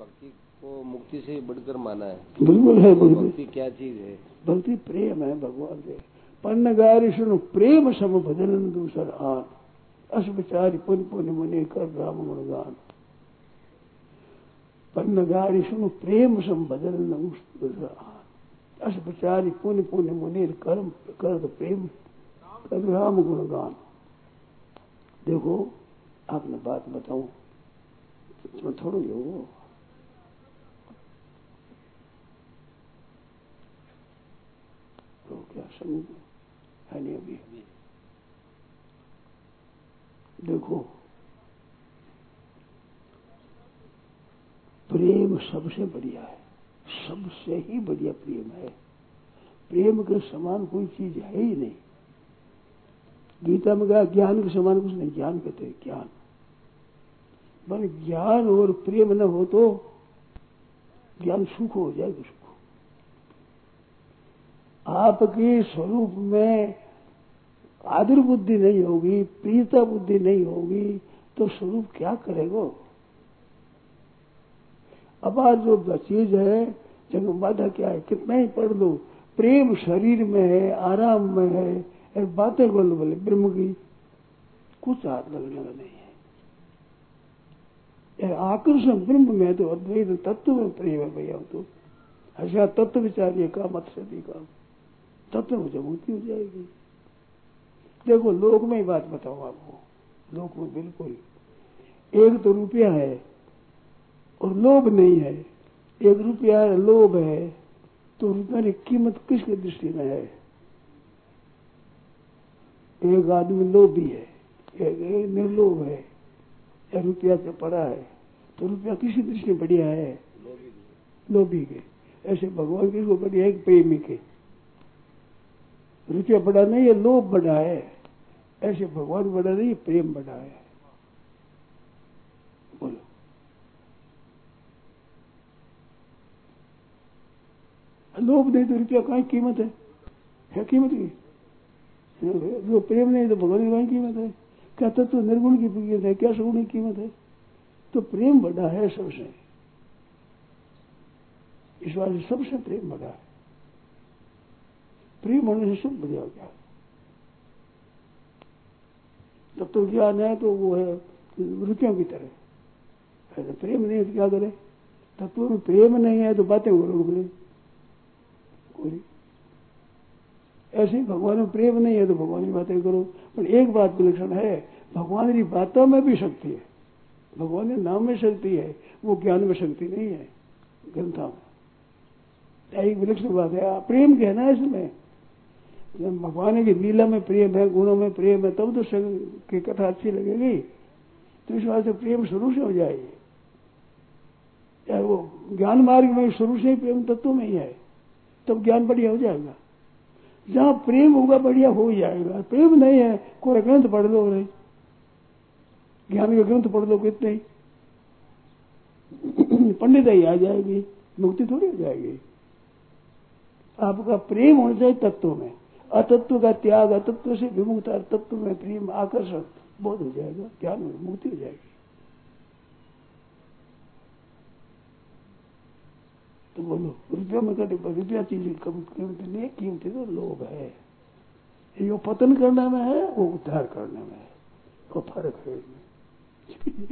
भक्ति को मुक्ति से बढ़कर माना है। बिल्कुल है बिल्कुल। भक्ति क्या चीज़ है? भक्ति प्रेम है भगवान से। पन्न गारी प्रेम सम भजन दूसर आन। अस विचारी पुन पुन मुनि कर राम गुणगान पन्न गारी प्रेम सम भजन दूसर आन। अस विचारी पुन पुन मुनि कर्म कर प्रेम कर राम गुणगान देखो आपने बात बताऊँ तो थोड़ा ही हो तो समझ है नहीं देखो, प्रेम सबसे बढ़िया है। सबसे ही बढ़िया प्रेम है। प्रेम के समान कोई चीज़ है ही नहीं। गीता में कहा, ज्ञान के समान कुछ नहीं। ज्ञान कहते हैं ज्ञान। पर ज्ञान और प्रेम न हो तो ज्ञान सुख हो जाए सुख आपके स्वरूप में आदर बुद्धि नहीं होगी प्रियता बुद्धि नहीं होगी तो स्वरूप क्या करेगा? अब आज जो चीज़ है, जब बाधा क्या है? कितना ही पढ़ लो, प्रेम शरीर में है, आराम में है बातें बोलो बोले, ब्रह्म की कुछ हाथ लगने का नहीं है। आकर्षण ब्रह्म में है तो अद्वैत तत्व में प्रेम है भैया तो। ऐसा तत्व विचारिए का मत सदी का तक में मुक्ति हो जाएगी। देखो लोक में ही बात बताऊँ आपको। लोक में बिल्कुल। एक तो रुपया है और लोभ नहीं है। एक रुपया है लोभ है तो रुपया की कीमत किसकी दृष्टि में है? एक आदमी लोभी है एक, निर्लोभ है या रुपया से पड़ा है तो रुपया किसी दृष्टि में बढ़िया है? लोभी के। ऐसे भगवान किसको बढ़िया है? प्रेमी के। रुपया बड़ा नहीं है, लोभ बड़ा है। ऐसे भगवान बड़ा नहीं, प्रेम बड़ा है। बोलो। लोभ नहीं तो रुपया कहीं कीमत है। है कीमत की? जो प्रेम नहीं तो भगवान की कहीं कीमत है? क्या तत्व तो निर्गुण की कीमत है? क्या सगुण की कीमत है? तो प्रेम बड़ा है सबसे। इस से सबसे प्रेम बड़ा है। से सब बढ़िया हो। गया तब तो ज्ञान है तो वो है रुपयों की तरह। ऐसे प्रेम नहीं है तो क्या करे? तत्व में प्रेम नहीं है तो बातें करो बोले कोई ऐसे ही भगवान में प्रेम नहीं है तो भगवान की बातें करो। पर एक बात विलक्षण है, भगवान की बातों में भी शक्ति है। भगवान के नाम में शक्ति है, वो ज्ञान में शक्ति नहीं है। ग्रंथा में एक विलक्षण बात है। प्रेम कहना है इसमें। जब भगवान की लीला में प्रेम है, गुणों में प्रेम है, तब तो संग की कथा अच्छी लगेगी। तो इस बात प्रेम शुरू से हो जाएगी। या वो ज्ञान मार्ग में शुरू से ही प्रेम तत्व में ही है, तब ज्ञान बढ़िया हो जाएगा। जहाँ प्रेम होगा, बढ़िया हो जाएगा। प्रेम नहीं है, कोई ग्रंथ पढ़ लो नहीं। ज्ञान के ग्रंथ पढ़ लो कितने पंडित ही आ जाएगी, मुक्ति थोड़ी हो जाएगी। आपका प्रेम होना चाहिए तत्व में। अतत्व का त्याग अतत्व से विमुक्त तत्व में प्रेम, आकर्षण, बोध हो जाएगा, ज्ञान में मुक्ति हो जाएगी। तो बोलो, रुपया में कटे रुपया चीज़ कम कीमत नहीं कीमत तो लोभ है। ये पतन करने में है, वो उद्धार करने में है। वो फ़र्क है इसमें।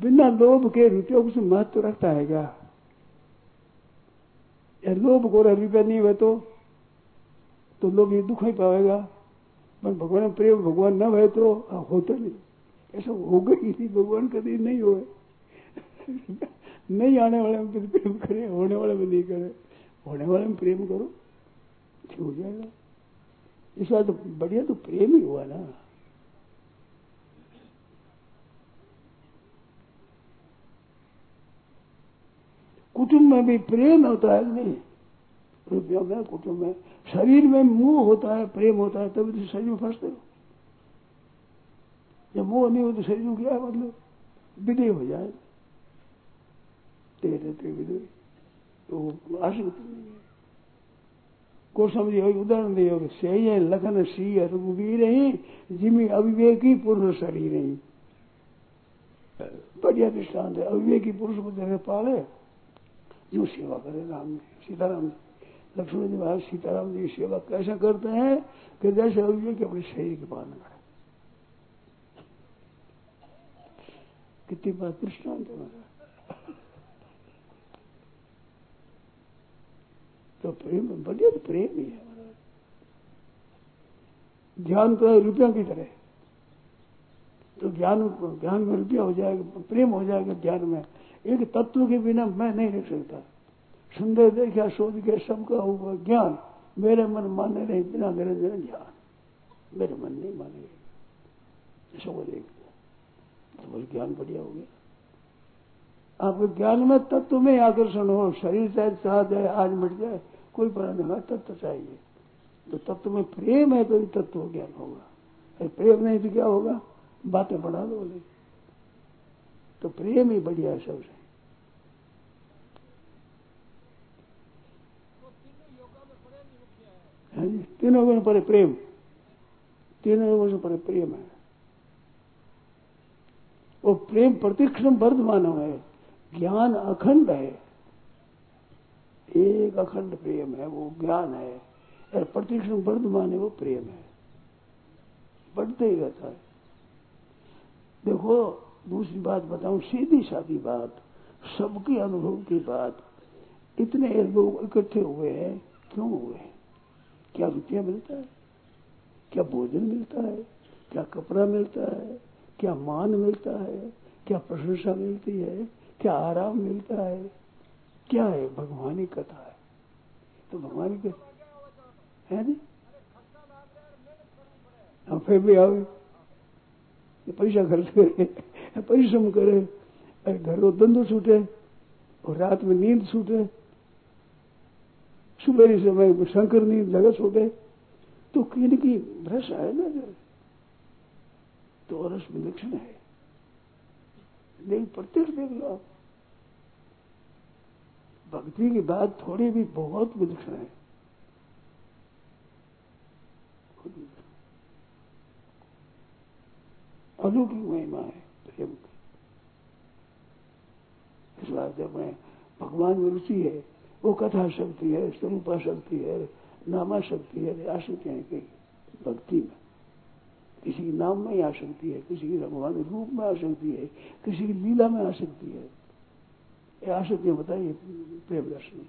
बिना लोभ के रुपये कुछ महत्व रखता है क्या? लोभ को रुपया नहीं हुआ तो लोग ये दुख ही पाएगा। पर भगवान प्रेम, भगवान न हुए तो होता नहीं। ऐसा होगा ही नहीं, भगवान कभी नहीं हो नहीं आने वाले में प्रेम करे, होने वाले में नहीं करे। होने वाले में प्रेम करो हो जाएगा। इस बात तो बढ़िया तो प्रेम ही हुआ ना। कुटुंब में भी प्रेम होता है नहीं? रुपयों में कुटुंब में। शरीर में मोह होता है प्रेम होता है तभी तो शरीर में फंसते हो। जब मोह नहीं हो तो शरीर में क्या मतलब? विदय हो जाए। तेरे ते विदय तो आसक्त को समझे उदाहरण दे सही है लखन सी रघुवीर ही जिमी अविवेकी पुरुष शरीर ही। बढ़िया दृष्टांत है। अविवेकी पुरुष को देखे पाले। जो सेवा करे? राम जी, सीताराम जी। लक्ष्मण जी महाराज, सीताराम जी सेवा कैसे करते हैं? कि जैसे अविवेक अपने शरीर के पालन करे कितनी बात दृष्टांत है तो प्रेम, बढ़िया तो प्रेम ही है ज्ञान तो है रुपयों की तरह। तो ज्ञान ज्ञान में रुपया हो जाएगा, प्रेम हो जाएगा ज्ञान में। एक तत्व के बिना मैं नहीं रह सकता। सुंदर देखा सोच के सबका हुआ ज्ञान। मेरे मन माने नहीं, बिना निरंजन ज्ञान। मेरे मन नहीं माने। सबको देख तो बस ज्ञान बढ़िया हो गया। आपके ज्ञान में तत्व में आकर्षण हो, शरीर चाहे चाह जाए आज मिट जाए, कोई पता नहीं तत्व चाहिए। तो तत्व में प्रेम है तो तत्व ज्ञान होगा। प्रेम नहीं तो क्या होगा? बातें बढ़ा दो बोले। तो प्रेम ही बढ़िया है। सबसे हाँ तीनों योगों पर प्रेम। तीनों से पर प्रेम है। वो प्रेम प्रतिक्षण वर्धमान है। ज्ञान अखंड है। एक अखंड प्रेम है, वो ज्ञान है। और प्रतिक्षण वर्धमान है, वो प्रेम है। बढ़ते ही रहता है। देखो दूसरी बात बताऊँ, सीधी सादी बात, सबके अनुभव की बात। इतने लोग इकट्ठे हुए हैं, क्यों हुए क्या रुपया मिलता है? क्या भोजन मिलता है? क्या कपड़ा मिलता है? क्या मान मिलता है? क्या प्रशंसा मिलती है? क्या आराम मिलता है? क्या है? भगवान भगवानी कथा है। तो भगवान के है जी हम फिर भी आओ पैसा खर्च करे परिश्रम करे घर को धंधो छूटे और रात में नींद छूटे सुबह समय शंकर नींद लगा छूटे तो किन की भ्रश है ना तो रस विलक्षण है नहीं प्रत्यक्ष देख लो आप भक्ति की बात थोड़ी भी बहुत विलक्षण है अलौकिक महिमा है प्रेम इस बात अपने भगवान में रुचि है, वो कथा शक्ति है स्वरूपा शक्ति है, नामा शक्ति है आशक्ति है कई भक्ति में। किसी की नाम में आ सकती है, किसी की भगवान रूप में आ सकती है, किसी की लीला में आ सकती है। ये आसक्ति बताइए, प्रेम दर्शन में।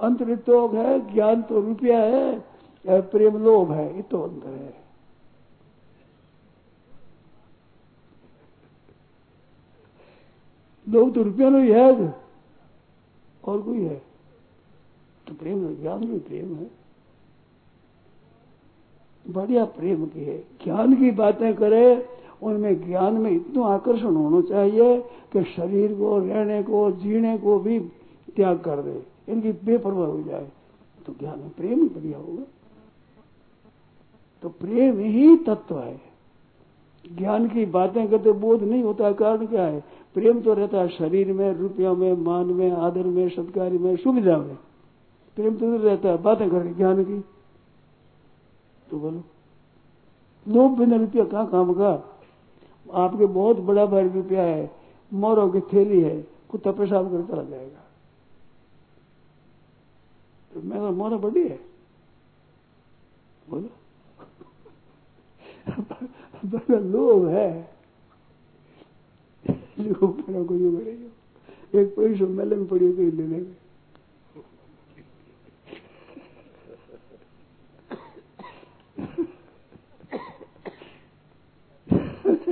अंतरितोग है, ज्ञान तो रुपया है, प्रेम लोभ है, ये तो अंतर है। लोग तो रुपया नहीं है और कोई है? तो प्रेम ज्ञान भी प्रेम है। बढ़िया प्रेम की है। ज्ञान की बातें करे, उनमें ज्ञान में इतना आकर्षण होना चाहिए कि शरीर को, रहने को, जीने को भी त्याग कर दे। इनकी बेपरवाह हो जाए तो ज्ञान में प्रेम बढ़िया होगा। तो प्रेम ही तत्व है। ज्ञान की बातें करते बोध नहीं होता, कारण क्या है? प्रेम तो रहता है शरीर में, रुपया में, मान में, आदर में, सत्कार में, सुविधा में। प्रेम तो रहता है बातें करके ज्ञान की। तो बोलो। लोभ बिना रुपया कहाँ काम का? आपके बहुत बड़ा भारी रुपया है, मोरों की थैली है, कुत्ता पेशाब कर चला जाएगा। तो मैं तो मोरा बड़ी है। बोलो। बड़ा लोभ है। एक मेले में पड़ी कहीं ले लेंगे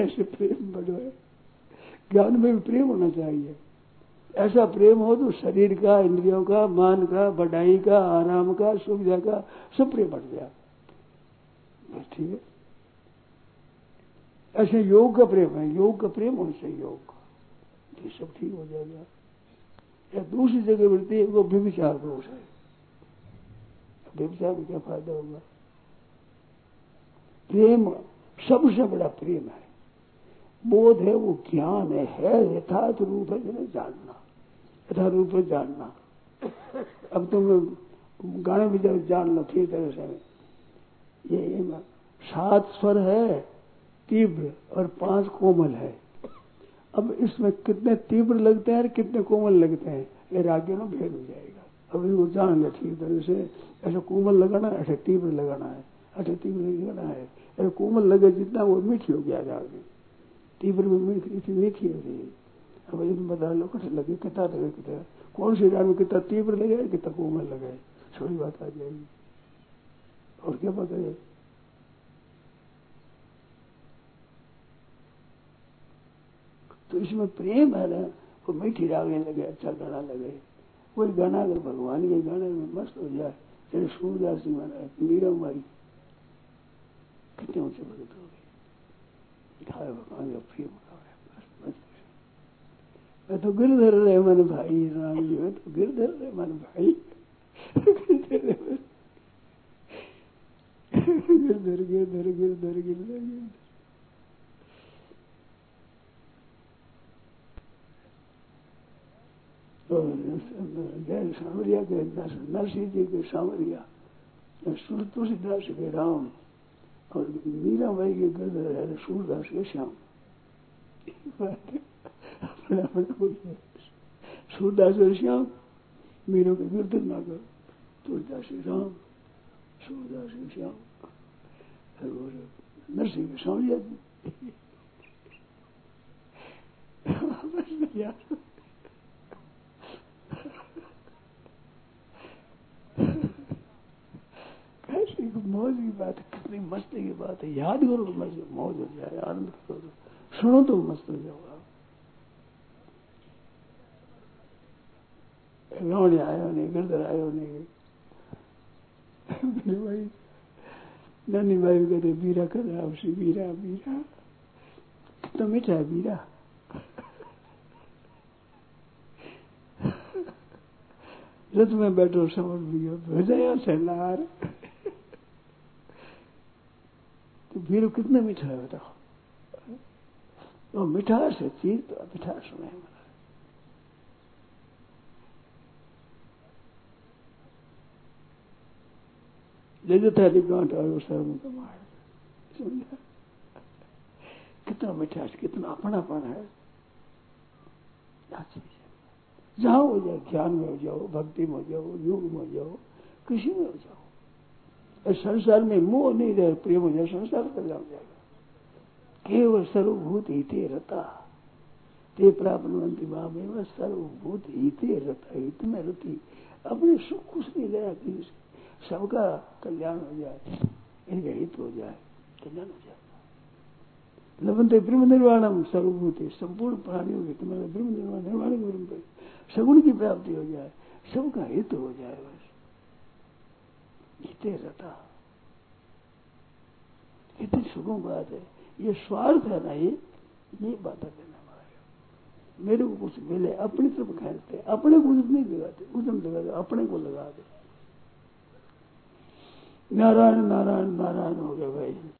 ऐसे प्रेम बढ़े ज्ञान में भी प्रेम होना चाहिए। ऐसा प्रेम हो तो शरीर का, इंद्रियों का, मान का बढ़ाई का, आराम का, सुविधा का, सब प्रेम बढ़ गया। ठीक है। ऐसे योग का प्रेम है योग का प्रेम उनसे योग ये सब ठीक हो जाएगा। या दूसरी जगह मिलती है वो व्यविचार दोष है। व्यविचार में क्या फ़ायदा होगा? प्रेम सबसे बड़ा प्रेम है। बोध है वो ज्ञान है, है यथार्थ रूप है जिन्हें जानना। यथार्थ रूप है जानना। अब तुम गाने भी जब जान लो ठीक तरह से ये सात स्वर है। तीव्र और पाँच कोमल है। अब इसमें कितने तीव्र लगते हैं और कितने कोमल लगते हैं, ये राग्य में भेद हो जाएगा। अब इनको जान लो ठीक तरह से, ऐसा कोमल लगाना है ऐसे तीव्र लगाना है, ऐसे तीव्र लगाना है। ऐसे कोमल लगे जितना वो मीठी हो गया राग तीव्र में मीठी मीठी हो गई। अब ये बता लो कैसे लगे, कितना लगे, कितना। कौन सी राग में कितना तीव्र लगे कितना कोमल लगे? छोटी बात आ जाएगी। और क्या बात है तो इसमें प्रेम है ना, वो मीठी रागने लगे अच्छा गाना लगे। कोई गाना अगर भगवान के गाने में मस्त हो जाए, जैसे सूरदास जी माना मीरा माई कितने ऊँचे भगत हो गए। भगवान का प्रेम मैं तो रहे मन भाई, राम जी, मैं तो भाई तो जय सामरिया के नरसिंह जी के सामरिया तुलसीदास के राम और मीरा बाई के गिरधर है सूरदास के श्याम सूरदास और श्याम मीरों के गिरधर ना तुलसीदास श्री राम सूरदास के श्याम और नरसिंह के सामरिया जी कैसी मौज की बात है, कितनी मस्ती की बात है। याद करो तो मौज हो जाए, आनंद करो तो। सुनो तो मस्त हो जाओ आप। आयो नहीं गिरधर आयो नहीं भाई नानी भाई कहते, बीरा कर उसी बीरा बीरा। कितना मीठा है, बीरा। रथ में बैठो समझ लियो हृदय से लार तो भीड़ कितना मीठा है बताओ तो मिठास है चीज़ तो मिठास में है गांठ और शर्म का मार समझा कितना मिठास कितना अपनापन है। जहाँ हो। जाए ज्ञान में हो जाओ, भक्ति में हो जाओ, योग में हो जाओ किसी में हो जाओ। संसार में मोह नहीं रहे, प्रेम हो जाए, संसार हो जाएगा। केवल सर्वभूत हिते रता ते प्राप्त सर्वभूत हिते रता हित में रती अपने सुख कुछ नहीं किसी से सबका कल्याण हो जाए, इनका हित हो जाए, कल्याण हो जाए। लवंते ब्रह्म निर्वाणम सर्वभूति, संपूर्ण प्राणियों के तुम्हारे ब्रह्म निर्वाण निर्वाण के सगुण की प्राप्ति हो जाए, सबका हित हो जाए बस। हिते रहता इतनी सुगम बात है। ये स्वार्थ है ना, ये ये बात करना मेरे। को कुछ मिले, अपनी तरफ़ खेलते, अपने को नहीं लगाते उदम लगाते अपने को लगा दे। नारायण नारायण नारायण हो गया भाई।